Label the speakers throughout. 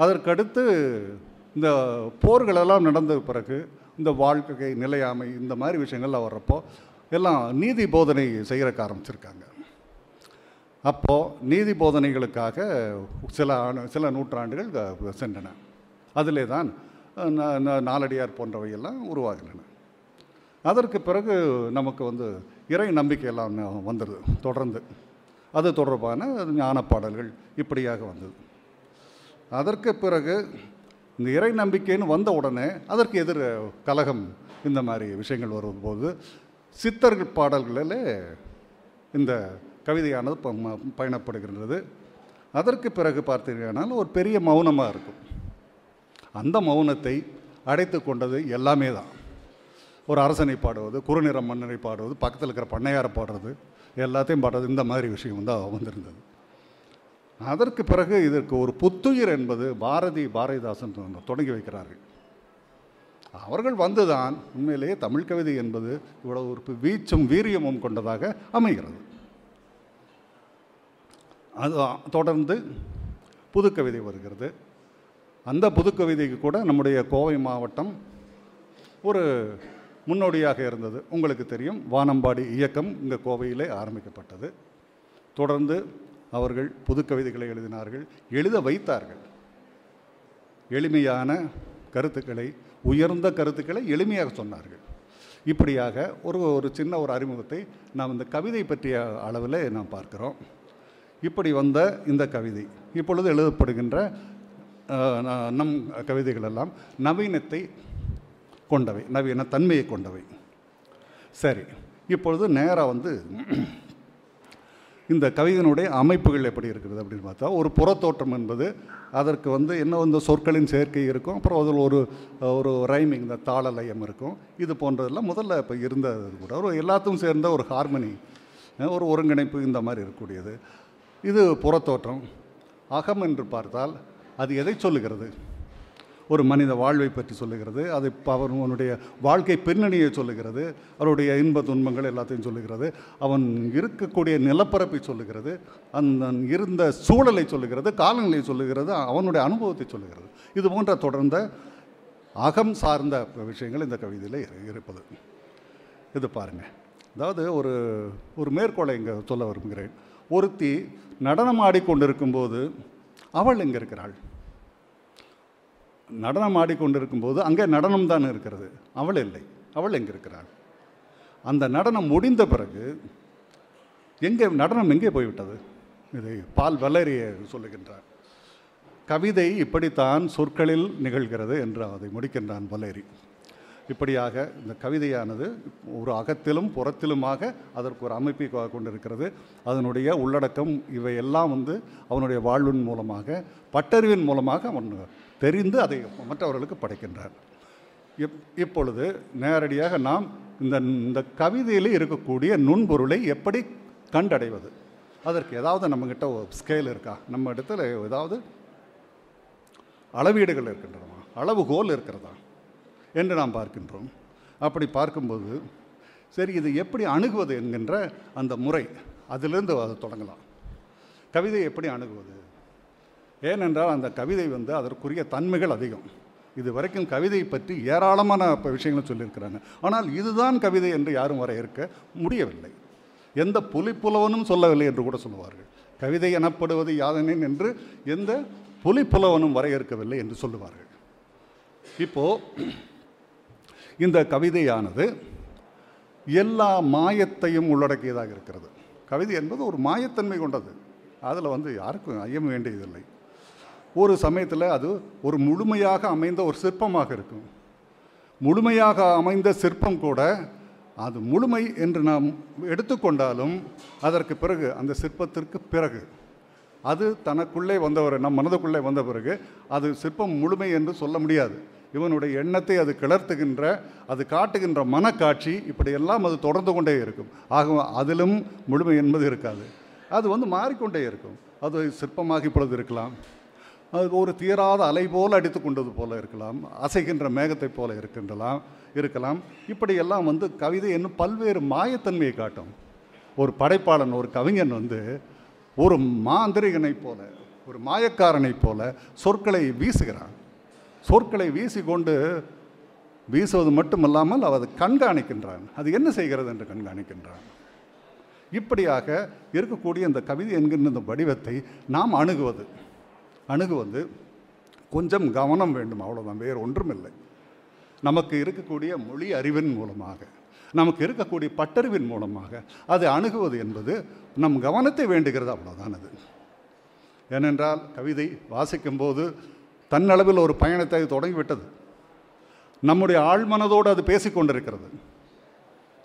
Speaker 1: அதற்கடுத்து இந்த போர்களெல்லாம் நடந்த பிறகு இந்த வாழ்க்கை நிலையாமை இந்த மாதிரி விஷயங்கள்லாம் வர்றப்போ எல்லாம் நீதி போதனை செய்கிறக்க ஆரம்பிச்சிருக்காங்க. அப்போது நீதி போதனைகளுக்காக சில ஆண்டு சில நூற்றாண்டுகள் சென்றன. அதிலே தான் நாலடியார் போன்றவையெல்லாம் உருவாகின்றன. அதற்கு பிறகு நமக்கு வந்து இறை நம்பிக்கையெல்லாம் வந்துடுது தொடர்ந்து. அது தொடர்பான ஞான பாடல்கள் இப்படியாக வந்தது. அதற்கு பிறகு இந்த இறை நம்பிக்கைன்னு வந்த உடனே அதற்கு எதிர் கலகம் இந்த மாதிரி விஷயங்கள் வரும்போது சித்தர்கள் பாடல்களில் இந்த கவிதையானது ப- ம- பயணப்படுகின்றது. அதற்கு பிறகு பார்த்தீங்கன்னா ஒரு பெரிய மௌனமாக இருக்கும். அந்த மௌனத்தை அடைத்து கொண்டது எல்லாமே தான். ஒரு அரசனை பாடுவது குறுநிற மன்னனை பாடுவது பக்கத்தில் இருக்கிற பண்ணையாரை பாடுறது எல்லாத்தையும் பாடுறது இந்த மாதிரி விஷயம் தான் வந்திருந்தது. அதற்கு பிறகு இதற்கு ஒரு புத்துயிர் என்பது பாரதி பாரதிதாசன் தொ- தொடங்கி வைக்கிறார்கள். அவர்கள் வந்துதான் உண்மையிலேயே தமிழ் கவிதை என்பது இவ்வளவு ஒரு வீச்சும் வீரியமும் கொண்டதாக அமைகிறது. அது தொடர்ந்து புதுக்கவிதை வருகிறது. அந்த புதுக்கவிதைக்கு கூட நம்முடைய கோவை மாவட்டம் ஒரு முன்னோடியாக இருந்தது. உங்களுக்கு தெரியும் வானம்பாடி இயக்கம் இங்கே கோவையிலே ஆரம்பிக்கப்பட்டது. தொடர்ந்து அவர்கள் புதுக்கவிதைகளை எழுதினார்கள் எழுத வைத்தார்கள். எளிமையான கருத்துக்களை உயர்ந்த கருத்துக்களை எளிமையாக சொன்னார்கள். இப்படியாக ஒரு ஒரு சின்ன ஒரு அறிமுகத்தை நாம் இந்த கவிதை பற்றிய அளவில் நாம் பார்க்கிறோம். இப்படி வந்த இந்த கவிதை இப்பொழுது எழுதப்படுகின்ற நம் கவிதைகள் எல்லாம் நவீனத்தை கொண்டவை நவீன தன்மையை கொண்டவை. சரி இப்பொழுது நேராக வந்து இந்த கவிதையினுடைய அமைப்புகள் எப்படி இருக்கிறது அப்படின்னு பார்த்தா ஒரு புறத்தோற்றம் என்பது அதற்கு வந்து என்ன வந்து சொற்களின் சேர்க்கை இருக்கும் அப்புறம் அதில் ஒரு ஒரு ரைமிங் இந்த தாள லயம் இருக்கும் இது போன்றதெல்லாம் முதல்ல இப்போ இருந்தது கூட. ஒரு எல்லாத்துக்கும் சேர்ந்த ஒரு ஹார்மனி ஒரு ஒருங்கிணைப்பு இந்த மாதிரி இருக்கக்கூடியது. இது புறத்தோற்றம். அகம் என்று பார்த்தால் அது எதை சொல்லுகிறது? ஒரு மனித வாழ்வை பற்றி சொல்லுகிறது. அது இப்போ அவனுடைய வாழ்க்கை பின்னணியை சொல்லுகிறது. அவருடைய இன்ப துன்பங்கள் எல்லாத்தையும் சொல்லுகிறது. அவன் இருக்கக்கூடிய நிலப்பரப்பை சொல்லுகிறது. அந்த இருந்த சூழலை சொல்லுகிறது. காலநிலையை சொல்லுகிறது. அவனுடைய அனுபவத்தை சொல்லுகிறது. இது போன்ற தொடர்ந்த அகம் சார்ந்த விஷயங்கள் இந்த கவிதையில் இரு- இருப்பது. இது பாருங்கள் அதாவது ஒரு ஒரு மேற்கோளை இங்கே சொல்ல விரும்புகிறேன். ஒருத்தி நடனம் ஆடிக்கொண்டிருக்கும்போது அவள் எங்கே இருக்கிறாள்? நடனம் ஆடிக்கொண்டிருக்கும்போது அங்கே நடனம் தான் இருக்கிறது. அவள் இல்லை. அவள் எங்கே இருக்கிறாள் அந்த நடனம் முடிந்த பிறகு எங்கே நடனம் எங்கே போய்விட்டது? இதை பால் வளரிய சொல்லுகின்றார். கவிதை இப்படித்தான் சொற்களில் நிகழ்கிறது என்று அதை முடிக்கின்றான் வலேரி இப்படியாக இந்த கவிதையானது ஒரு அகத்திலும் புறத்திலுமாக அதற்கு ஒரு அமைப்பை கொண்டிருக்கிறது. அதனுடைய உள்ளடக்கம் இவையெல்லாம் வந்து அவனுடைய வாழ்வின் மூலமாக பட்டறிவின் மூலமாக அவன் தெரிந்து அதை மற்றவர்களுக்கு படைக்கின்றார். இப் இப்பொழுது நேரடியாக நாம் இந்த இந்த கவிதையில் இருக்கக்கூடிய நுண்பொருளை எப்படி கண்டடைவது? அதற்கு ஏதாவது நம்மக்கிட்ட ஒரு ஸ்கேல் இருக்கா? நம்ம இடத்துல ஏதாவது அளவீடுகள் இருக்கின்றனவா? அளவுகோல் இருக்கிறதா? என்று நாம் பார்க்கின்றோம். அப்படி பார்க்கும்போது சரி இது எப்படி அணுகுவது என்கின்ற அந்த முறை அதிலிருந்து அது தொடங்கலாம். கவிதை எப்படி அணுகுவது? ஏனென்றால் அந்த கவிதை வந்து அதற்குரிய தன்மைகள் அதிகம். இது வரைக்கும் கவிதை பற்றி ஏராளமான இப்போ விஷயங்களும் சொல்லியிருக்கிறாங்க. ஆனால் இதுதான் கவிதை என்று யாரும் வரையறுக்க முடியவில்லை. எந்த புலிப்புலவனும் சொல்லவில்லை என்று கூட சொல்லுவார்கள். கவிதை எனப்படுவது யாதனேன் என்று எந்த புலிப்புலவனும் வரையறுக்கவில்லை என்று சொல்லுவார்கள். இப்போது இந்த கவிதையானது எல்லா மாயத்தையும் உள்ளடக்கியதாக இருக்கிறது. கவிதை என்பது ஒரு மாயத்தன்மை கொண்டது. அதில் வந்து யாருக்கும் ஐயம் வேண்டியதில்லை. ஒரு சமயத்தில் அது ஒரு முழுமையாக அமைந்த ஒரு சிற்பமாக இருக்கும். முழுமையாக அமைந்த சிற்பம் கூட அது முழுமை என்று நாம் எடுத்துக்கொண்டாலும் அதற்கு பிறகு அந்த சிற்பத்திற்கு பிறகு அது தனக்குள்ளே வந்தவர் நம் மனதுக்குள்ளே வந்த பிறகு அது சிற்பம் முழுமை என்று சொல்ல முடியாது. இவனுடைய எண்ணத்தை அது கிளர்த்துகின்ற அது காட்டுகின்ற மனக்காட்சி இப்படியெல்லாம் அது தொடர்ந்து கொண்டே இருக்கும். ஆக அதிலும் முழுமை என்பது இருக்காது. அது வந்து மாறிக்கொண்டே இருக்கும். அது சிற்பமாக இப்பொழுது இருக்கலாம். ஒரு தீராத அலை போல் அடித்து கொண்டது போல இருக்கலாம் அசைகின்ற மேகத்தைப் போல இருக்கின்றலாம் இருக்கலாம். இப்படியெல்லாம் வந்து கவிதை என்னும் பல்வேறு மாயத்தன்மையை காட்டும். ஒரு படைப்பாளன் ஒரு கவிஞன் வந்து ஒரு மாந்திரிகனைப் போல ஒரு மாயக்காரனைப் போல சொற்களை வீசுகிறான். சொற்களை வீசிக்கொண்டு வீசுவது மட்டுமல்லாமல் அவர் அதை கண்காணிக்கின்றான். அது என்ன செய்கிறது என்று கண்காணிக்கின்றான். இப்படியாக இருக்கக்கூடிய இந்த கவிதை என்கின்ற இந்த வடிவத்தை நாம் அணுகுவது. அணுகுவது கொஞ்சம் கவனம் வேண்டும் அவ்வளோதான் வேறு ஒன்றுமில்லை. நமக்கு இருக்கக்கூடிய மொழி அறிவின் மூலமாக நமக்கு இருக்கக்கூடிய பட்டறிவின் மூலமாக அதை அணுகுவது என்பது நம் கவனத்தை வேண்டுகிறது அவ்வளோதான் அது. ஏனென்றால் கவிதை வாசிக்கும்போது தன்னளவில் ஒரு பயணத்தை அது தொடங்கிவிட்டது. நம்முடைய ஆழ்மனதோடு அது பேசிக்கொண்டிருக்கிறது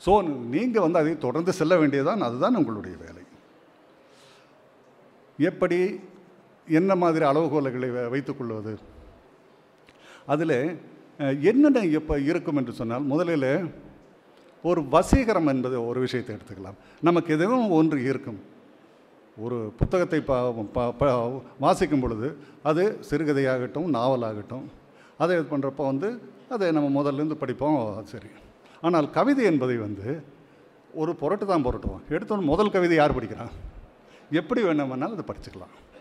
Speaker 1: ஸோ நீங்கள் வந்து அதை தொடர்ந்து செல்ல வேண்டியதான் அதுதான் உங்களுடைய வேலை. எப்படி என்ன மாதிரி அளவுகோல்களை வைத்துக்கொள்வது? அதில் என்னென்ன இப்போ இருக்கும் என்று சொன்னால் முதலில் ஒரு வசீகரம் என்பது ஒரு விஷயத்தை எடுத்துக்கலாம். நமக்கு எதுவும் ஒன்று இருக்கும். ஒரு புத்தகத்தை ப ப- ப- வாசிக்கும் பொழுது அது சிறுகதையாகட்டும் நாவலாகட்டும். அதை இது பண்ணுறப்போ வந்து அதை நம்ம முதல்லேருந்து படிப்போம் சரி. ஆனால் கவிதை என்பதை வந்து ஒரு புரட்டு தான் புரட்டுவோம். எடுத்தோன்னு முதல் கவிதை யார் படிக்கிறான் எப்படி வேணுமானாலும் அதை படிச்சுக்கலாம்.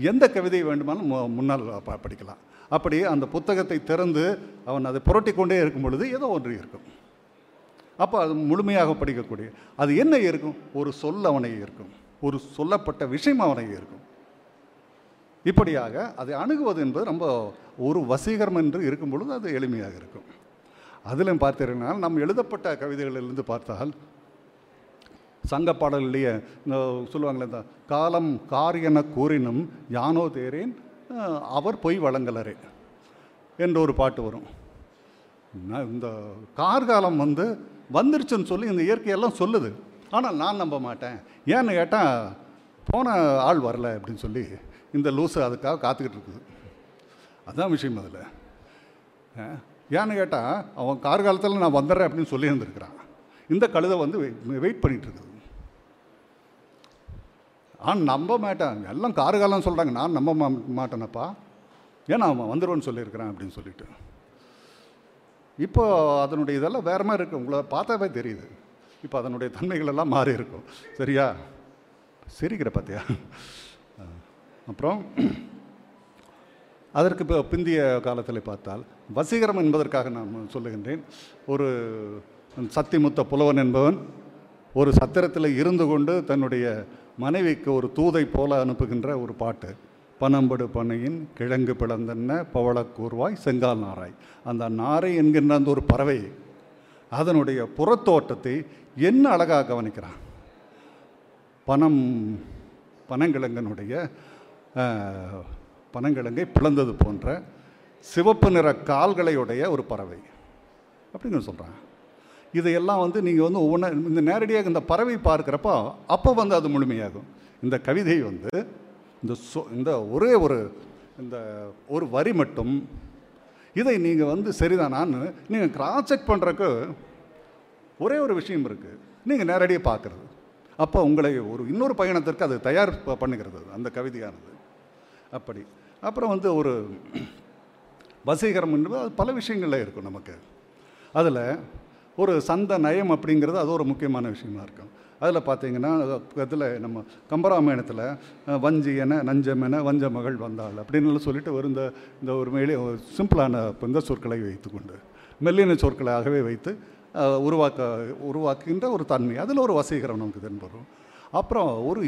Speaker 1: எந்த கவிதை வேண்டுமானும் மு- முன்னால் படிக்கலாம். அப்படி அந்த புத்தகத்தை திறந்து அவன் அதை புரட்டி கொண்டே இருக்கும் பொழுது ஏதோ ஒன்று இருக்கும். அப்போ அது முழுமையாக படிக்கக்கூடிய அது என்ன இருக்கும்? ஒரு சொல் அவனை இருக்கும் ஒரு சொல்லப்பட்ட விஷயம் அவனை இருக்கும் இப்படியாக அதை அணுகுவது என்பது ரொம்ப ஒரு வசீகரம் என்று இருக்கும் பொழுது அது எளிமையாக இருக்கும். அதிலும் பார்த்தீங்கன்னா நம்ம எழுதப்பட்ட கவிதைகளிலிருந்து பார்த்தால் சங்க பாடல்லையே இந்த சொல்லுவாங்களே இந்த காலம் கார் என கூறினும் யானோ தேரேன் அவர் பொய் வழங்கலரே என்ற ஒரு பாட்டு வரும். நான் இந்த கார்காலம் வந்து வந்துருச்சுன்னு சொல்லி இந்த இயற்கையெல்லாம் சொல்லுது. ஆனால் நான் நம்ப மாட்டேன். ஏன்னு கேட்டால் போன ஆள் வரல அப்படின்னு சொல்லி இந்த லூஸு அதுக்காக காத்துக்கிட்டு இருக்குது. அதுதான் விஷயம் அதில். ஏன்னு கேட்டால் அவன் கார்காலத்தில் நான் வந்துடுறேன் அப்படின்னு சொல்லியிருந்திருக்கிறான். இந்த கழுதை வந்து வெயிட் பண்ணிகிட்டு இருக்குது. ஆன் நம்ப மாட்டேன். எல்லாம் கார்காலம் சொல்கிறாங்க நான் நம்ப மா மாட்டேனப்பா. ஏன்னா அவன் வந்துடுவேன்னு சொல்லியிருக்கிறான் அப்படின்னு சொல்லிட்டு. இப்போ அதனுடைய இதெல்லாம் வேற மாதிரி இருக்குது உங்களை பார்த்தாவே தெரியுது. இப்போ அதனுடைய தன்மைகள் எல்லாம் மாறி இருக்கும். சரியா? சிரிக்கிற பார்த்தியா அப்புறம் அதற்கு இப்போ பிந்திய காலத்தில் பார்த்தால் வசீகரம் என்பதற்காக நான் சொல்லுகின்றேன். ஒரு சத்திமுத்த புலவன் என்பவன் ஒரு சத்திரத்தில் இருந்து கொண்டு தன்னுடைய மனைவிக்கு ஒரு தூதை போல அனுப்புகின்ற ஒரு பாட்டு. பனம்படு பனையின் கிழங்கு பிளந்தன்ன பவளக்கூர்வாய் செங்கால் நாராய். அந்த நாரை என்கின்ற அந்த ஒரு பறவை அதனுடைய புறத்தோட்டத்தை என்ன அழகாக கவனிக்கிறான்? பனம் பனங்கிழங்கனுடைய பனங்கிழங்கை பிளந்தது போன்ற சிவப்பு நிற கால்களையுடைய ஒரு பறவை. அப்படின்னு சொல்கிறான் இதையெல்லாம் வந்து நீங்கள் வந்து ஒவ்வொன்றா இந்த நேரடியாக இந்த பறவை பார்க்குறப்போ அப்போ வந்து அது முழுமையாகும். இந்த கவிதை வந்து இந்த சொ இந்த ஒரே ஒரு இந்த ஒரு வரி மட்டும் இதை நீங்கள் வந்து சரிதானான்னு நீங்கள் கிராஸ் செக் பண்ணுறக்கு ஒரே ஒரு விஷயம் இருக்குது நீங்கள் நேரடியாக பார்க்குறது. அப்போ உங்களை ஒரு இன்னொரு பயணத்திற்கு அது தயார் பண்ணுகிறது அந்த கவிதையானது. அப்படி. அப்புறம் வந்து ஒரு வசீகரம் என்பது அது பல விஷயங்களில் இருக்கும் நமக்கு. அதில் ஒரு சந்த நயம் அப்படிங்கிறது அது ஒரு முக்கியமான விஷயமா இருக்கும். அதில் பார்த்தீங்கன்னா இதில் நம்ம கம்பராமாயணத்தில் வஞ்சி என நஞ்சமென வஞ்ச மகள் வந்தாள் அப்படின்னு சொல்லிட்டு ஒரு இந்த இந்த ஒரு மேலே சிம்பிளான இந்த சொற்களை வைத்துக்கொண்டு மெல்லின சொற்களாகவே வைத்து உருவாக்க உருவாக்குகின்ற ஒரு தன்மை. அதில் ஒரு வசீகரம் நமக்கு தென்படும் அப்புறம் ஒரு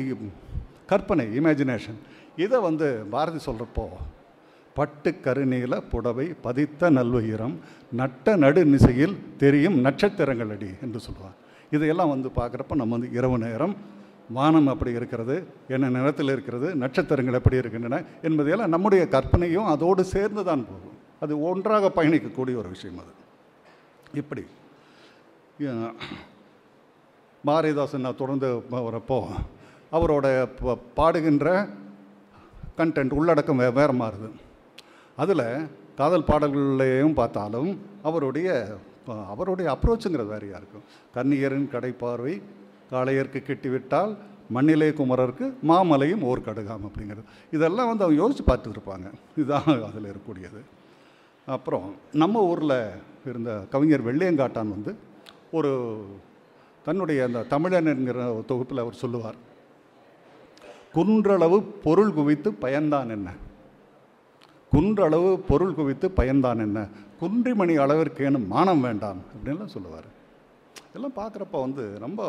Speaker 1: கற்பனை இமேஜினேஷன் இதை வந்து பாரதி சொல்கிறப்போ பட்டு கருநீல புடவை பதித்த நல்வயிரம் நட்ட நடுநிசையில் தெரியும் நட்சத்திரங்கள் அடி என்று சொல்லுவார். இதையெல்லாம் வந்து பார்க்குறப்ப நம்ம வந்து இரவு நேரம் வானம் அப்படி இருக்கிறது என்ன நிறத்தில் இருக்கிறது நட்சத்திரங்கள் எப்படி இருக்கின்றன என்பதையெல்லாம் நம்முடைய கற்பனையும் அதோடு சேர்ந்து தான் போகும். அது ஒன்றாக பயணிக்கக்கூடிய ஒரு விஷயம் அது. இப்படி. பாரதிதாசன் நான் தொடர்ந்து வரப்போ அவரோட ப- பாடுகின்ற கண்டென்ட் உள்ளடக்கம் வே வேறு மாறுது. அதில் காதல் பாடல்களையும் பார்த்தாலும் அவருடைய அவருடைய அப்ரோச்சுங்கிறது வேறையாக இருக்கும் கன்னியரின் கடைப்பார்வை காளையர்க்கு கெட்டிவிட்டால் மண்ணிலே குமரருக்கு மாமலையும் ஓர் கடுகாம் அப்படிங்கிறது. இதெல்லாம் வந்து அவங்க யோசித்து பார்த்துருப்பாங்க இதுதான் அதில் இருக்கக்கூடியது. அப்புறம் நம்ம ஊரில் இருந்த கவிஞர் வெள்ளையங்காட்டான் வந்து ஒரு தன்னுடைய அந்த தமிழன் என்கிற தொகுப்பில் அவர் சொல்லுவார் குன்றளவு பொருள் குவித்து பயன்தான் என்ன? குன்றளவு பொருள் குவித்து பயன்தான் என்ன? குன்றிமணி அளவிற்கேன்னு மானம் வேண்டாம் அப்படின்லாம் சொல்லுவார். எல்லாம் பார்க்குறப்ப வந்து ரொம்ப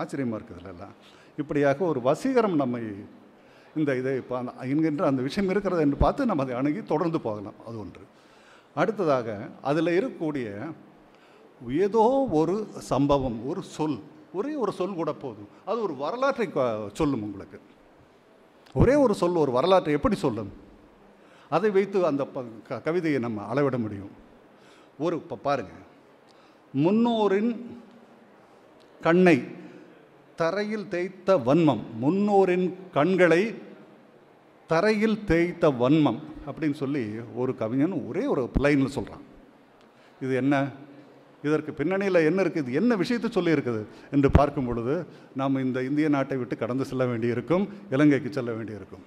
Speaker 1: ஆச்சரியமாக இருக்குது எல்லாம் இப்படியாக ஒரு வசீகரம் நம்மை இந்த இதை இப்போ அந்த என்கின்ற அந்த விஷயம் இருக்கிறது என்று பார்த்து நம்ம அதை அணுகி தொடர்ந்து போகலாம். அது ஒன்று. அடுத்ததாக அதில் இருக்கக்கூடிய ஏதோ ஒரு சம்பவம் ஒரு சொல் ஒரே ஒரு சொல் கூட போதும். அது ஒரு வரலாற்றை சொல்லும் உங்களுக்கு. ஒரே ஒரு சொல் ஒரு வரலாற்றை எப்படி சொல்லும்? அதை வைத்து அந்த ப- க- கவிதையை நம்ம அளவிட முடியும். ஒரு இப்போ பாருங்கள் முன்னோரின் கண்ணை தரையில் தேய்த்த வன்மம். முன்னோரின் கண்களை தரையில் தேய்த்த வன்மம் அப்படின்னு சொல்லி ஒரு கவிஞன் ஒரே ஒரு லைனில் சொல்கிறான் இது என்ன? இதற்கு பின்னணியில் என்ன இருக்குது இது என்ன விஷயத்தை சொல்லியிருக்குது? என்று பார்க்கும் பொழுது நாம் இந்த இந்திய நாட்டை விட்டு கடந்து செல்ல வேண்டியிருக்கும் இலங்கைக்கு செல்ல வேண்டியிருக்கும்.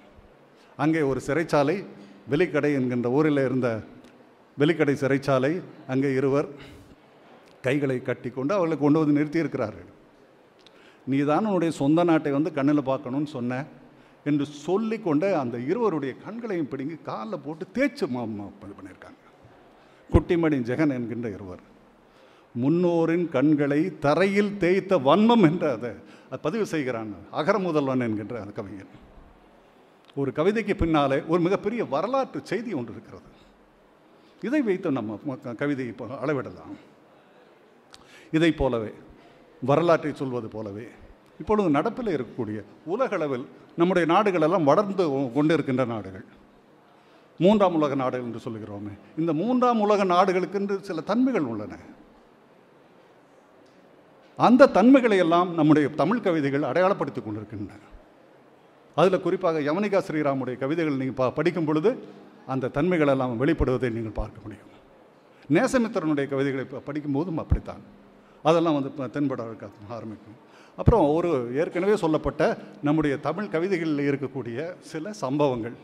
Speaker 1: அங்கே ஒரு சிறைச்சாலை வெலிக்கடை என்கின்ற ஊரில் இருந்த வெலிக்கடை சிறைச்சாலை அங்கே இருவர் கைகளை கட்டி கொண்டு அவர்களை கொண்டு வந்து நிறுத்தியிருக்கிறார்கள். நீ தான் உன்னுடைய சொந்த நாட்டை வந்து கண்ணில் பார்க்கணும்னு சொன்ன என்று சொல்லிக்கொண்டு அந்த இருவருடைய கண்களையும் பிடுங்கி காலில் போட்டு தேய்ச்சி இது பண்ணியிருக்காங்க. குட்டிமணி ஜெகன் என்கின்ற இருவர் முன்னோரின் கண்களை தரையில் தேய்த்த வன்மம் என்று அதை பதிவு செய்கிறான் அகர முதல்வன் என்கின்ற அந்த கவிஞன். ஒரு கவிதைக்கு பின்னாலே ஒரு மிகப்பெரிய வரலாற்று செய்தி ஒன்று இருக்கிறது. இதை வைத்து நம்ம கவிதையை இப்போ அளவிடலாம். இதைப் போலவே வரலாற்றை சொல்வது போலவே இப்பொழுது நடப்பில் இருக்கக்கூடிய உலகளவில் நம்முடைய நாடுகளெல்லாம் வளர்ந்து கொண்டிருக்கின்ற நாடுகள். மூன்றாம் உலக நாடுகள் என்று சொல்லுகிறோமே. இந்த மூன்றாம் உலக நாடுகளுக்கென்று சில தன்மைகள் உள்ளன. அந்த தன்மைகளை எல்லாம் நம்முடைய தமிழ் கவிதைகள் அடையாளப்படுத்திக் கொண்டிருக்கின்றன. அதில் குறிப்பாக யவனிகா ஸ்ரீராமுடைய கவிதைகள் நீங்கள் பா படிக்கும் பொழுது அந்த தன்மைகள் எல்லாம் வெளிப்படுவதை நீங்கள் பார்க்க முடியும். நேசமித்திரனுடைய கவிதைகளை இப்போ படிக்கும்போதும் அப்படித்தான். அதெல்லாம் வந்து தென்பட ஆரம்பிக்கும். அப்புறம் ஒரு ஏற்கனவே சொல்லப்பட்ட நம்முடைய தமிழ் கவிதைகளில் இருக்கக்கூடிய சில சம்பவங்கள்.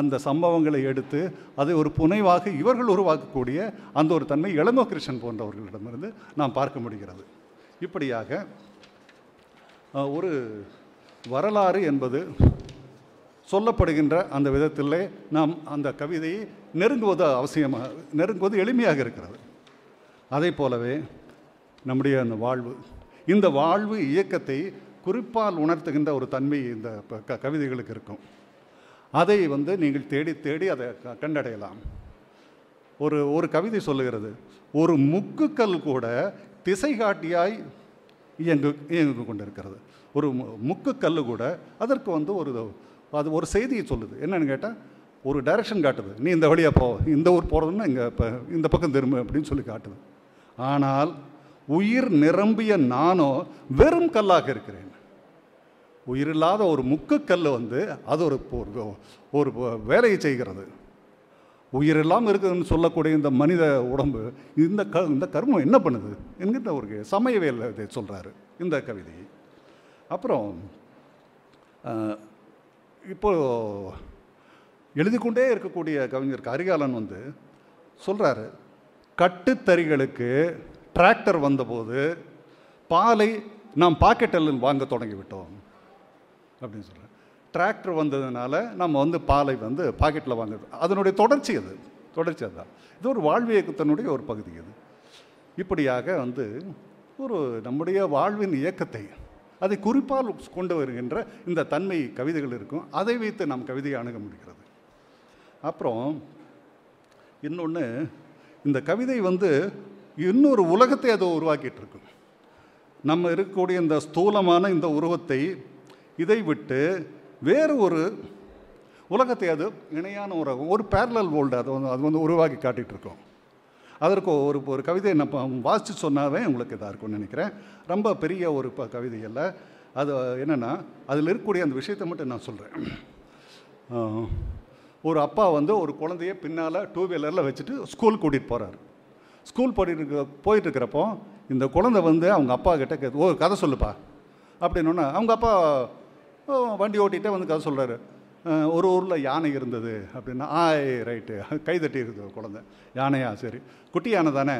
Speaker 1: அந்த சம்பவங்களை எடுத்து அதை ஒரு புனைவாக இவர்கள் உருவாக்கக்கூடிய அந்த ஒரு தன்மை இளங்கோ கிருஷ்ணன் போன்றவர்களிடமிருந்து நாம் பார்க்க முடிகிறது. இப்படியாக ஒரு வரலாறு என்பது சொல்லப்படுகின்ற அந்த விதத்திலே நாம் அந்த கவிதையை நெருங்குவது அவசியமாக நெருங்குவது எளிமையாக இருக்கிறது. அதே போலவே நம்முடைய அந்த வாழ்வு இந்த வாழ்வு இயக்கத்தை குறிப்பால் உணர்த்துகின்ற ஒரு தன்மை இந்த க- கவிதைகளுக்கு இருக்கும். அதை வந்து நீங்கள் தேடி தேடி அதை க- கண்டடையலாம். ஒரு ஒரு கவிதை சொல்லுகிறது ஒரு முக்குக்கல் கூட திசை காட்டியாய் இயங்கு இயங்கு கொண்டிருக்கிறது ஒரு மு- கல் கூட அதற்கு வந்து ஒரு அது ஒரு செய்தியை சொல்லுது. என்னென்னு கேட்டால் ஒரு டைரக்ஷன் காட்டுது. நீ இந்த வழியாக போ இந்த ஊர் போகிறதுன்னா இங்கே இப்போ இந்த பக்கம் திரும்ப அப்படின்னு சொல்லி காட்டுது. ஆனால் உயிர் நிரம்பிய நானோ வெறும் கல்லாக இருக்கிறேன். உயிரில்லாத ஒரு முக்குக்கல் வந்து அது ஒரு ஒரு ஒரு வேலையை செய்கிறது. உயிரெல்லாம் இருக்குதுன்னு சொல்லக்கூடிய இந்த மனித உடம்பு இந்த க இந்த கர்மம் என்ன பண்ணுது? என்கிட்ட ஒரு சமயவியல் இதை சொல்கிறாரு இந்த கவிதையை அப்புறம் இப்போது எழுதி எழுதிக்கொண்டே இருக்கக்கூடிய கவிஞர் கரிகாலன் வந்து சொல்கிறாரு கட்டுத்தறிகளுக்கு டிராக்டர் வந்தபோது பாலை நாம் பாக்கெட்டில் வாங்க தொடங்கிவிட்டோம். அப்படின்னு சொல்கிறேன் டிராக்டர் வந்ததுனால நம்ம வந்து பாலை வந்து பாக்கெட்டில் வாங்க அதனுடைய தொடர்ச்சி அது தொடர்ச்சி அதுதான். இது ஒரு வாழ்வு இயக்கத்தினுடைய ஒரு பகுதி அது இப்படியாக வந்து ஒரு நம்முடைய வாழ்வின் இயக்கத்தை அதை குறிப்பால் கொண்டு வருகின்ற இந்த தன்மை கவிதைகள் இருக்கும். அதை வைத்து நாம் கவிதையை அணுக முடிகிறது. அப்புறம் இன்னொன்று இந்த கவிதை வந்து இன்னொரு உலகத்தை அதை உருவாக்கிட்டு இருக்கும் நம்ம இருக்கக்கூடிய இந்த ஸ்தூலமான இந்த உருவத்தை இதை விட்டு வேறு ஒரு உலகத்தை அது இணையான உலகம் ஒரு பேரலல் வேர்ல்டு அது வந்து அது வந்து உருவாக்கி காட்டிகிட்ருக்கோம் அதற்கு ஒரு ஒரு கவிதையை நான் வாசித்து சொன்னாவே உங்களுக்கு இதாக இருக்கும்னு நினைக்கிறேன். ரொம்ப பெரிய ஒரு இப்போ கவிதை இல்லை அது என்னென்னா அதில் இருக்கக்கூடிய அந்த விஷயத்தை மட்டும் நான் சொல்கிறேன் ஒரு அப்பா வந்து ஒரு குழந்தைய பின்னால் டூ வீலரில் வச்சுட்டு ஸ்கூல் கூட்டிகிட்டு போகிறாரு ஸ்கூல் போயிட்டு இருக்க இருக்கிறப்போ இந்த குழந்தை வந்து அவங்க அப்பா கிட்ட கே ஓ கதை சொல்லுப்பா. அப்படின்னோன்னா அவங்க அப்பா "ஓ, வண்டி ஓட்டிகிட்டே வந்து கதை சொல்கிறாரு ஒரு ஊரில் யானை இருந்தது அப்படின்னா ஆய் ரைட்டு. கை தட்டி இருக்குது குழந்தை. யானையா? சரி. குட்டி யானை தானே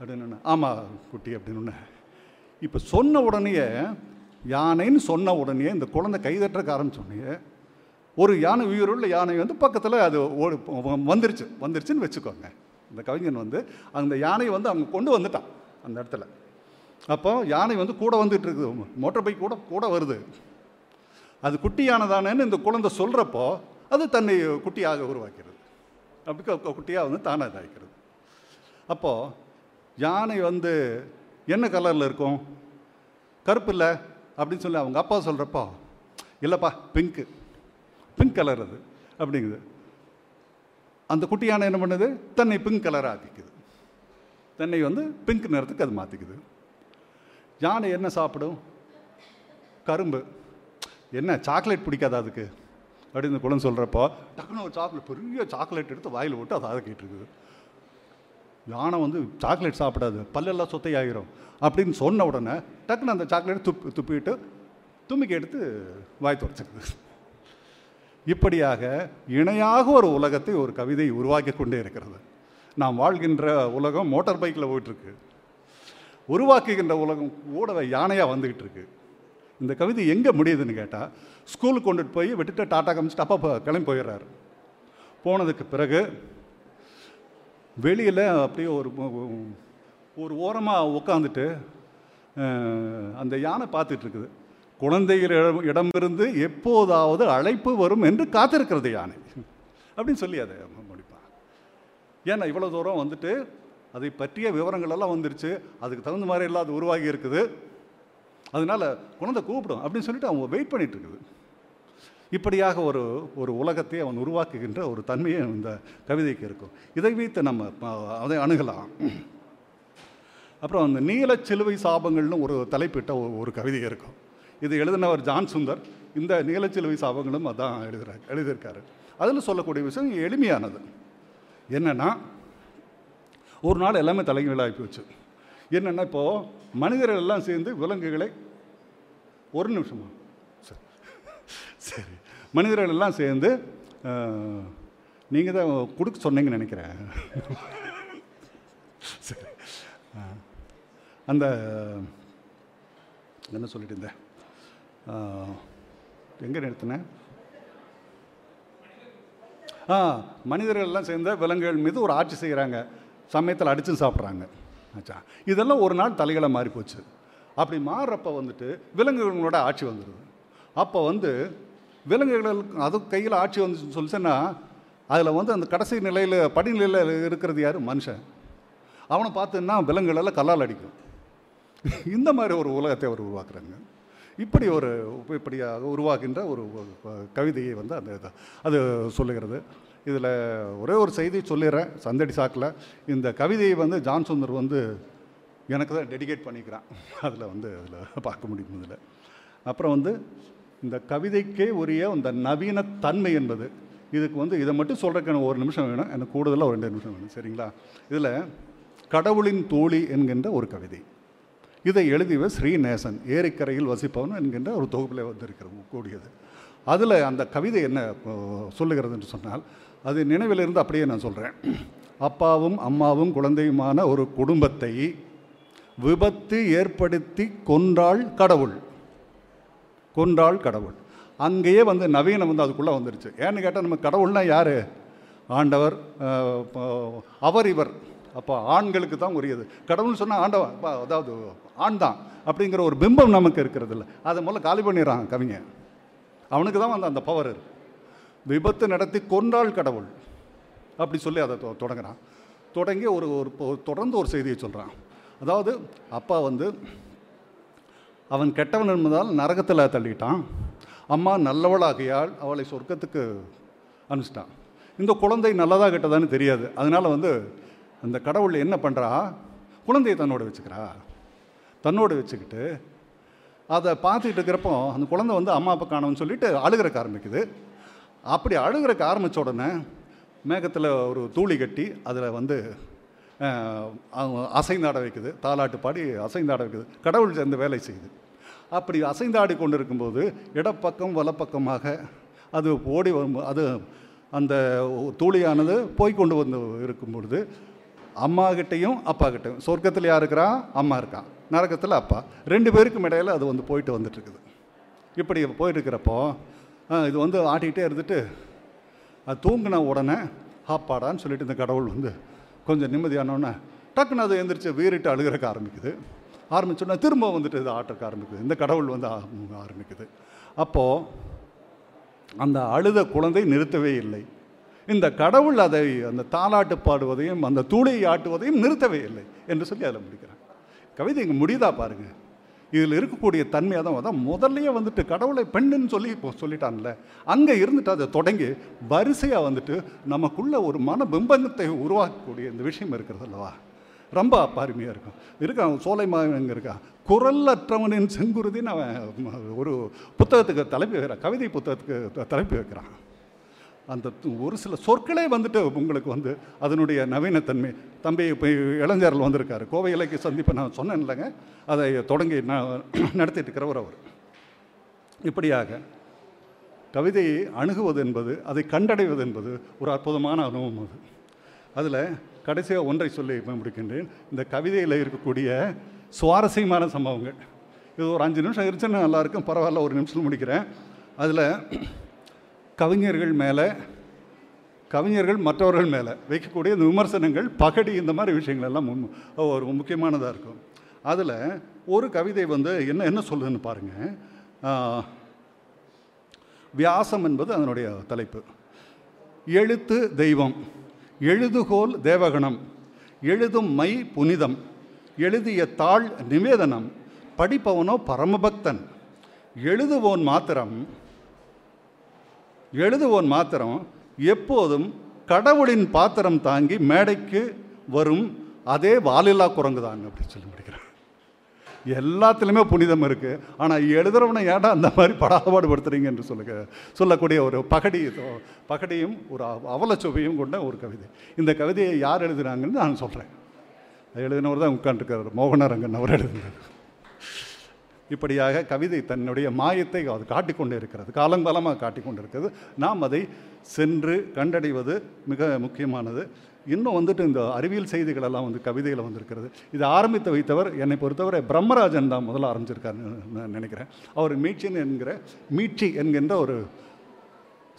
Speaker 1: அப்படின்னு ஆமாம் குட்டி அப்படின்னு இப்போ சொன்ன உடனேயே யானைன்னு சொன்ன உடனே இந்த குழந்தை கைதட்டுறக்கு ஆரம்பிச்சோடனே ஒரு யானை உயிருள்ள யானை வந்து பக்கத்தில் அது ஓடி வந்துருச்சு. வந்துருச்சுன்னு வச்சுக்கோங்க. இந்த கவிஞன் வந்து அந்த யானையை வந்து அவங்க கொண்டு வந்துட்டான் அந்த இடத்துல. அப்போ யானை வந்து கூட வந்துட்டு இருக்குது. மோட்டார் பைக் கூட கூட வருது. அது குட்டியானதானேன்னு இந்த குழந்தை சொல்கிறப்போ அது தன்னை குட்டியாக உருவாக்கிறது. அப்படி குட்டியாக வந்து தானாக இதாகிறது அப்போது யானை வந்து என்ன கலரில் இருக்கும்? கருப்பு இல்லை? அப்படின்னு சொல்லி அவங்க அப்பா சொல்கிறப்போ இல்லைப்பா பிங்க்கு பிங்க் கலர் அது. அப்படிங்குது. அந்த குட்டி யானை என்ன பண்ணுது? தன்னை பிங்க் கலராக ஆக்கிக்குது. தன்னை வந்து பிங்க் நிறத்துக்கு அது மாற்றிக்குது யானை என்ன சாப்பிடும்? கரும்பு. என்ன சாக்லேட் பிடிக்காதா அதுக்கு? அப்படின்னு இந்த குழந்தை சொல்கிறப்போ டக்குன்னு ஒரு சாக்லேட் பெரிய சாக்லேட் எடுத்து வாயில் விட்டு அதை அதை கேட்டுருக்குது. யானை வந்து சாக்லேட் சாப்பிடாது பல்லெல்லாம் சொத்தையாகிரும் அப்படின்னு சொன்ன உடனே டக்குன்னு அந்த சாக்லேட் துப்பி துப்பிட்டு தும்பிக்கை எடுத்து வாய் துடைச்சிருக்குது. இப்படியாக இணையாக ஒரு உலகத்தை ஒரு கவிதை உருவாக்கி கொண்டே இருக்கிறது. நாம் வாழ்கின்ற உலகம் மோட்டார் பைக்கில் போயிட்டுருக்கு. உருவாக்குகின்ற உலகம் கூட யானையாக வந்துக்கிட்டு இருக்கு இந்த கவிதை எங்கே முடியுதுன்னு கேட்டால் ஸ்கூலுக்கு கொண்டுட்டு போய் விட்டுட்டு டாட்டா காமிச்சிட்டு அப்பா கிளம்பி போயிடுறாரு. போனதுக்கு பிறகு வெளியில் அப்படியே ஒரு ஒரு ஓரமாக உட்காந்துட்டு அந்த யானை பார்த்துட்ருக்குது குழந்தைகள் இடம் இடமிருந்து எப்போதாவது அழைப்பு வரும் என்று காத்திருக்கிறது யானை. அப்படின்னு சொல்லி அதை முடிப்பான். ஏன்னா இவ்வளோ தூரம் வந்துட்டு அதை பற்றிய விவரங்கள் எல்லாம் வந்துருச்சு. அதுக்கு தகுந்த மாதிரி எல்லாம் அது உருவாகி இருக்குது. அதனால குழந்தை கூப்பிடும் அப்படின்னு சொல்லிட்டு அவங்க வெயிட் பண்ணிகிட்டு இருக்குது இப்படியாக ஒரு ஒரு உலகத்தை அவன் உருவாக்குகின்ற ஒரு தன்மையை இந்த கவிதைக்கு இருக்கும். இதை வைத்து நம்ம அதை அணுகலாம். அப்புறம் அந்த நீல சிலுவை சாபங்கள்னு ஒரு தலைப்பிட்ட ஒரு- ஒரு கவிதை இருக்கும். இது எழுதினவர் ஜான் சுந்தர். இந்த நீலச்சிலுவை சாபங்களும் அதான் எழுதுறாரு எழுதியிருக்காரு. அதில் சொல்லக்கூடிய விஷயம் எளிமையானது. என்னென்னா ஒரு நாள் எல்லாமே தலைகீழாகி போச்சு. என்னென்னா இப்போது மனிதர்கள் எல்லாம் சேர்ந்து விலங்குகளை ஒரு நிமிஷமா சரி. சரி. மனிதர்கள் எல்லாம் சேர்ந்து நீங்கள் தான் கொடுக்க சொன்னீங்கன்னு நினைக்கிறேன். சரி. அந்த என்ன சொல்லிட்டு இருந்தேன்? எங்கே நிறுத்தினேன் ஆ மனிதர்கள் எல்லாம் சேர்ந்த விலங்குகள் மீது ஒரு ஆட்சி செய்கிறாங்க சமயத்தில் அடித்து சாப்பிட்றாங்க. ஆச்சா இதெல்லாம் ஒரு நாள் தலைகளை மாறி போச்சு அப்படி மாறுறப்ப வந்துட்டு விலங்குகளோட ஆட்சி வந்துடுது அப்போ வந்து விலங்குகளுக்கு அது கையில் ஆட்சி வந்துச்சுன்னு சொல்லிச்சுன்னா அதில் வந்து அந்த கடைசி நிலையில் படிநிலையில் இருக்கிறது யார்? மனுஷன். அவனை பார்த்துன்னா விலங்குகளெல்லாம் கல்லால் அடிக்கும். இந்த மாதிரி ஒரு உலகத்தை அவர் உருவாக்குறாங்க. இப்படி ஒரு இப்படியாக உருவாகின்ற ஒரு கவிதையை வந்து அந்த அது சொல்லுகிறது. இதில் ஒரே ஒரு செய்தி சொல்லிடுறேன் சந்தடி சாக்கில். இந்த கவிதையை வந்து ஜான்சுந்தர் வந்து எனக்கு தான் டெடிகேட் பண்ணிக்கிறான். அதில் வந்து அதில் பார்க்க முடியும் இதில் அப்புறம் வந்து இந்த கவிதைக்கே உரிய இந்த நவீன தன்மை என்பது இதுக்கு வந்து இதை மட்டும் சொல்கிறதுக்கு எனக்கு ஒரு நிமிஷம் வேணும். எனக்கு கூடுதலாக ஒரு ரெண்டு நிமிஷம் வேணும். சரிங்களா? இதில் கடவுளின் தோழி என்கின்ற ஒரு கவிதை. இதை எழுதியவர் ஸ்ரீநேசன் ஏரிக்கரையில் வசிப்பவன் என்கின்ற ஒரு தொகுப்பில் வந்திருக்கிறது கூடியது. அதில் அந்த கவிதை என்ன சொல்லுகிறதுன்னு சொல்லுகிறது என்று சொன்னால் அது நினைவிலிருந்து அப்படியே நான் சொல்கிறேன் அப்பாவும் அம்மாவும் குழந்தையுமான ஒரு குடும்பத்தை விபத்து ஏற்படுத்தி கொன்றாள் கடவுள். கொன்றாள் கடவுள். அங்கேயே வந்து நவீனம் வந்து அதுக்குள்ளே வந்துருச்சு. ஏன்னு கேட்டால் நம்ம கடவுள்னால் யார்? ஆண்டவர் அவர் இவர். அப்போ ஆண்களுக்கு தான் உரியது. கடவுள்னு சொன்னால் ஆண்டவன் அப்ப அதாவது ஆண் தான் அப்படிங்கிற ஒரு பிம்பம் நமக்கு இருக்கிறது இல்லை அதை முதல்ல காலி பண்ணிடுறான் கவிஞன் அவனுக்கு தான் வந்து அந்த பவர் விபத்து நடத்தி கொன்றாள் கடவுள். அப்படி சொல்லி அதை தொ- தொடங்குறான். தொடங்கி ஒரு ஒரு- தொடர்ந்து ஒரு செய்தியை சொல்கிறான் அதாவது அப்பா வந்து அவன் கெட்டவன் என்பதால் நரகத்தில் தள்ளிட்டான். அம்மா நல்லவளாகியால் அவளை சொர்க்கத்துக்கு அனுப்பிச்சிட்டான். இந்த குழந்தை நல்லதாக கெட்டதான்னு தெரியாது. அதனால் வந்து அந்த கடவுள் என்ன பண்ணுறா குழந்தையை தன்னோட வச்சுக்கிறா. தன்னோடு வச்சுக்கிட்டு அதை பார்த்துக்கிட்டு இருக்கிறப்போ அந்த குழந்தை வந்து அம்மா அப்பா காணோம்னு சொல்லிட்டு அழுகிறக்க ஆரம்பிக்குது. அப்படி அழுகிறக்க ஆரம்பித்த உடனே மேகத்தில் ஒரு தூளி கட்டி அதில் வந்து அசைந்தாட வைக்குது. தாலாட்டு பாடி அசைந்தாட வைக்குது. கடவுள் சேர்ந்து வேலை செய்யுது. அப்படி அசைந்தாடி கொண்டு இருக்கும்போது இடப்பக்கம் வலப்பக்கமாக அது ஓடி வரும் அது அந்த தூளியானது போய் கொண்டு வந்து இருக்கும் பொழுது அம்மா கிட்டேயும் சொர்க்கத்தில் யார் இருக்கிறா? அம்மா இருக்கான் நரகத்தில் அப்பா. ரெண்டு பேருக்கும் இடையில அது வந்து போயிட்டு வந்துட்டுருக்குது. இப்படி போயிட்டுருக்கிறப்போ இது வந்து ஆட்டிக்கிட்டே இருந்துட்டு அது தூங்கின உடனே ஹாப்பாடான்னு சொல்லிட்டு இந்த கடவுள் வந்து கொஞ்சம் நிம்மதியானோன்னே டக்குன்னு அது எந்திரிச்சு வீறிட்டு அழுகிறக்க ஆரம்பிக்குது. ஆரம்பிச்சோன்னா திரும்ப வந்துட்டு இது ஆட்டக்க ஆரம்பிக்குது. இந்த கடவுள் வந்து ஆரம்பிக்குது. அப்போது அந்த அழுத குழந்தை நிறுத்தவே இல்லை. இந்த கடவுள் அதை அந்த தாலாட்டு பாடுவதையும் அந்த தூளை ஆட்டுவதையும் நிறுத்தவே இல்லை என்று சொல்லி அதில் முடிக்கிறேன் கவிதை இங்கே முடியுதா பாருங்கள் இதில் இருக்கக்கூடிய தன்மையாக தான் அதான் முதல்லையே வந்துட்டு கடவுளை பெண்ணுன்னு சொல்லி இப்போ சொல்லிட்டான்ல அங்கே இருந்துட்டு அதை தொடங்கி வரிசையாக வந்துட்டு நமக்குள்ள ஒரு மனபிம்பத்தை உருவாக்கக்கூடிய இந்த விஷயம் இருக்கிறது அல்லவா? ரொம்ப அருமையாக இருக்கும். இருக்கான் சோலை மாவன் இருக்கான் குரலற்றவனின் செங்குருதின்னு அவன் ஒரு புத்தகத்துக்கு தலைப்பு வைக்கிறான் கவிதை புத்தகத்துக்கு த- தலைப்பு வைக்கிறான். அந்த ஒரு சில சொற்களே வந்துட்டு உங்களுக்கு வந்து அதனுடைய நவீனத்தன்மை. தம்பி இப்போ இளைஞர்கள் வந்திருக்காரு. கோவை இலக்கிய சந்திப்பை நான் சொன்னேன் இல்லைங்க அதை தொடங்கி நான் நடத்திட்டு இருக்கிறவர் அவர். இப்படியாக கவிதையை அணுகுவது என்பது அதை கண்டடைவது என்பது ஒரு அற்புதமான அனுபவம் அது. அதில் கடைசியாக ஒன்றை சொல்லி முடிக்கின்றேன். இந்த கவிதையில் இருக்கக்கூடிய சுவாரஸ்யமான சம்பவங்கள். இது ஒரு அஞ்சு நிமிஷம் இருந்துச்சுன்னு நல்லாயிருக்கும் பரவாயில்ல ஒரு நிமிஷத்தில் முடிக்கிறேன். அதில் கவிஞர்கள் மேலே கவிஞர்கள் மற்றவர்கள் மேலே வைக்கக்கூடிய இந்த விமர்சனங்கள் பகடி இந்த மாதிரி விஷயங்கள் எல்லாம் முன் ஒரு முக்கியமானதாக இருக்கும். அதில் ஒரு கவிதை வந்து என்ன என்ன சொல்லுதுன்னு பாருங்கள் வியாசம் என்பது அதனுடைய தலைப்பு. எழுத்து தெய்வம் எழுதுகோல் தேவகணம் எழுதும் மை புனிதம் எழுதிய தாள் நிவேதனம் படிப்பவனோ பரமபக்தன் எழுதுவோன் மாத்திரம் எழுதுவோன் மாத்திரம் எப்போதும் கடவுளின் பாத்திரம் தாங்கி மேடைக்கு வரும் அதே வாலில்லா குரங்கு தாங்க அப்படின்னு சொல்லி முடிக்கிறேன். எல்லாத்துலேயுமே புனிதம் இருக்குது ஆனால் எழுதுறவனை ஏன்டா அந்த மாதிரி படாதபாடுபடுத்துறீங்க என்று சொல்லுங்க. சொல்லக்கூடிய ஒரு பகடி பகடியும் ஒரு அவ- அவலச்சுவையும் கொண்ட ஒரு கவிதை. இந்த கவிதையை யார் எழுதுனாங்கன்னு நான் சொல்கிறேன் எழுதினவர் தான் உட்காந்துருக்கிறார் மோகனரங்கன் அவர் எழுதினார். இப்படியாக கவிதை தன்னுடைய மாயத்தை அது காட்டிக்கொண்டே இருக்கிறது. காலங்காலமாக காட்டிக்கொண்டு இருக்கிறது. நாம் அதை சென்று கண்டடைவது மிக முக்கியமானது. இன்னும் வந்துட்டு இந்த அறிவியல் செய்திகள் எல்லாம் வந்து கவிதையில் வந்திருக்கிறது. இது ஆரம்பித்து வைத்தவர் என்னை பொறுத்தவரை பிரம்மராஜன் தான் முதல்ல ஆரம்பிச்சிருக்காருன்னு நான் நினைக்கிறேன். அவர் மீட்சின் என்கிற மீட்சி என்கின்ற ஒரு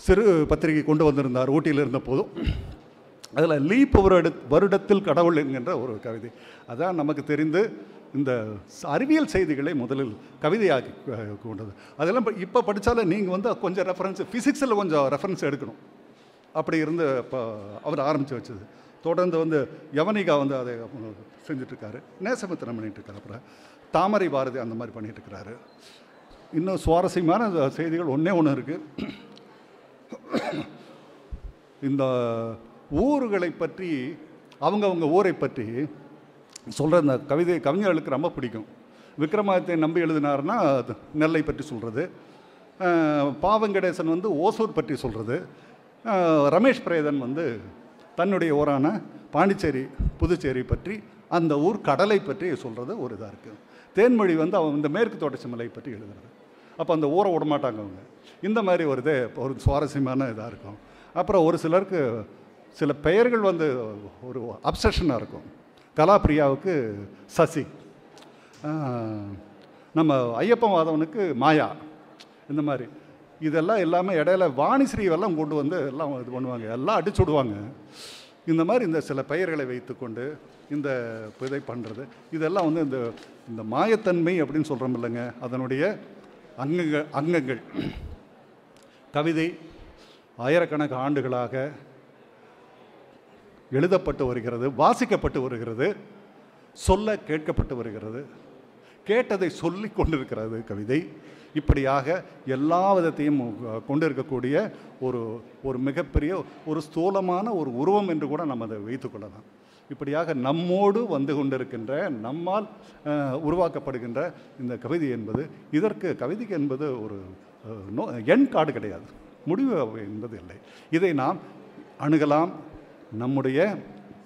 Speaker 1: சிறு பத்திரிகை கொண்டு வந்திருந்தார் ஊட்டியில் இருந்த போதும் அதில் லீப் வருட வருடத்தில் கடவுள் என்கின்ற ஒரு கவிதை. அதான் நமக்கு தெரிந்து இந்த அறிவியல் செய்திகளை முதலில் கவிதையாக்கி கொண்டது. அதெல்லாம் இப்போ இப்போ படித்தாலும் நீங்கள் வந்து கொஞ்சம் ரெஃபரன்ஸ் ஃபிசிக்ஸில் கொஞ்சம் ரெஃபரன்ஸ் எடுக்கணும். அப்படி இருந்து இப்போ அவர் ஆரம்பித்து வச்சது. தொடர்ந்து வந்து யவனிகா வந்து அதை செஞ்சிட்ருக்காரு. நேசமித்திரம் பண்ணிகிட்ருக்காரு அப்புறம் தாமரை பாரதி அந்த மாதிரி பண்ணிகிட்ருக்கிறாரு இன்னும் சுவாரஸ்யமான செய்திகள் ஒன்றே ஒன்று இருக்குது இந்த ஊர்களை பற்றி அவங்கவுங்க ஊரை பற்றி சொல்கிற அந்த கவிதை கவிஞர்களுக்கு ரொம்ப பிடிக்கும். விக்ரமாதித்தை நம்பி எழுதினார்னா அது நெல்லை பற்றி சொல்கிறது பாவங்கடேசன் வந்து ஓசூர் பற்றி சொல்கிறது ரமேஷ் பிரேதன் வந்து தன்னுடைய ஊரான பாண்டிச்சேரி புதுச்சேரி பற்றி அந்த ஊர் கடலை பற்றி சொல்கிறது ஒரு இதாக இருக்குது தேன்மொழி வந்து அவன் இந்த மேற்கு தொடர்ச்சி மலை பற்றி எழுதுறது. அப்போ அந்த ஊரை விடமாட்டாங்க அவங்க. இந்த மாதிரி ஒரு இது ஒரு சுவாரஸ்யமான இதாக இருக்கும். அப்புறம் ஒரு சிலருக்கு சில பெயர்கள் வந்து ஒரு அப்சஷனாக இருக்கும். கலாபிரியாவுக்கு சசி. நம்ம ஐயப்பன் வாதவனுக்கு மாயா. இந்த மாதிரி. இதெல்லாம் எல்லாமே இடையில வாணிஸ்ரீவெல்லாம் கொண்டு வந்து எல்லாம் இது பண்ணுவாங்க. எல்லாம் அடிச்சு விடுவாங்க. இந்த மாதிரி இந்த சில பெயர்களை வைத்துக்கொண்டு இந்த இதை பண்ணுறது இதெல்லாம் வந்து இந்த இந்த மாயத்தன்மை அப்படின்னு சொல்கிறோம் இல்லைங்க. அதனுடைய அங்கங்கள் அங்கங்கள். கவிதை ஆயிரக்கணக்கு ஆண்டுகளாக எழுதப்பட்டு வருகிறது வாசிக்கப்பட்டு வருகிறது சொல்ல கேட்கப்பட்டு வருகிறது. கேட்டதை சொல்லி கொண்டிருக்கிறது கவிதை. இப்படியாக எல்லா விதத்தையும் கொண்டிருக்கக்கூடிய ஒரு ஒரு மிகப்பெரிய ஒரு ஸ்தூலமான ஒரு உருவம் என்று கூட நம்ம அதை வைத்துக்கொள்ளலாம் இப்படியாக நம்மோடு வந்து கொண்டிருக்கின்ற நம்மால் உருவாக்கப்படுகின்ற இந்த கவிதை என்பது இதற்கு கவிதைக்கு என்பது ஒரு நோ எண் காடு கிடையாது. முடிவு என்பது இல்லை. இதை நாம் அணுகலாம். நம்முடைய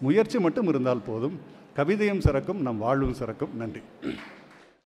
Speaker 1: முயற்சி மட்டும் இருந்தால் போதும். கவிதையும் சிறக்கும் நம் வாழ்வும் சிறக்கும். நன்றி.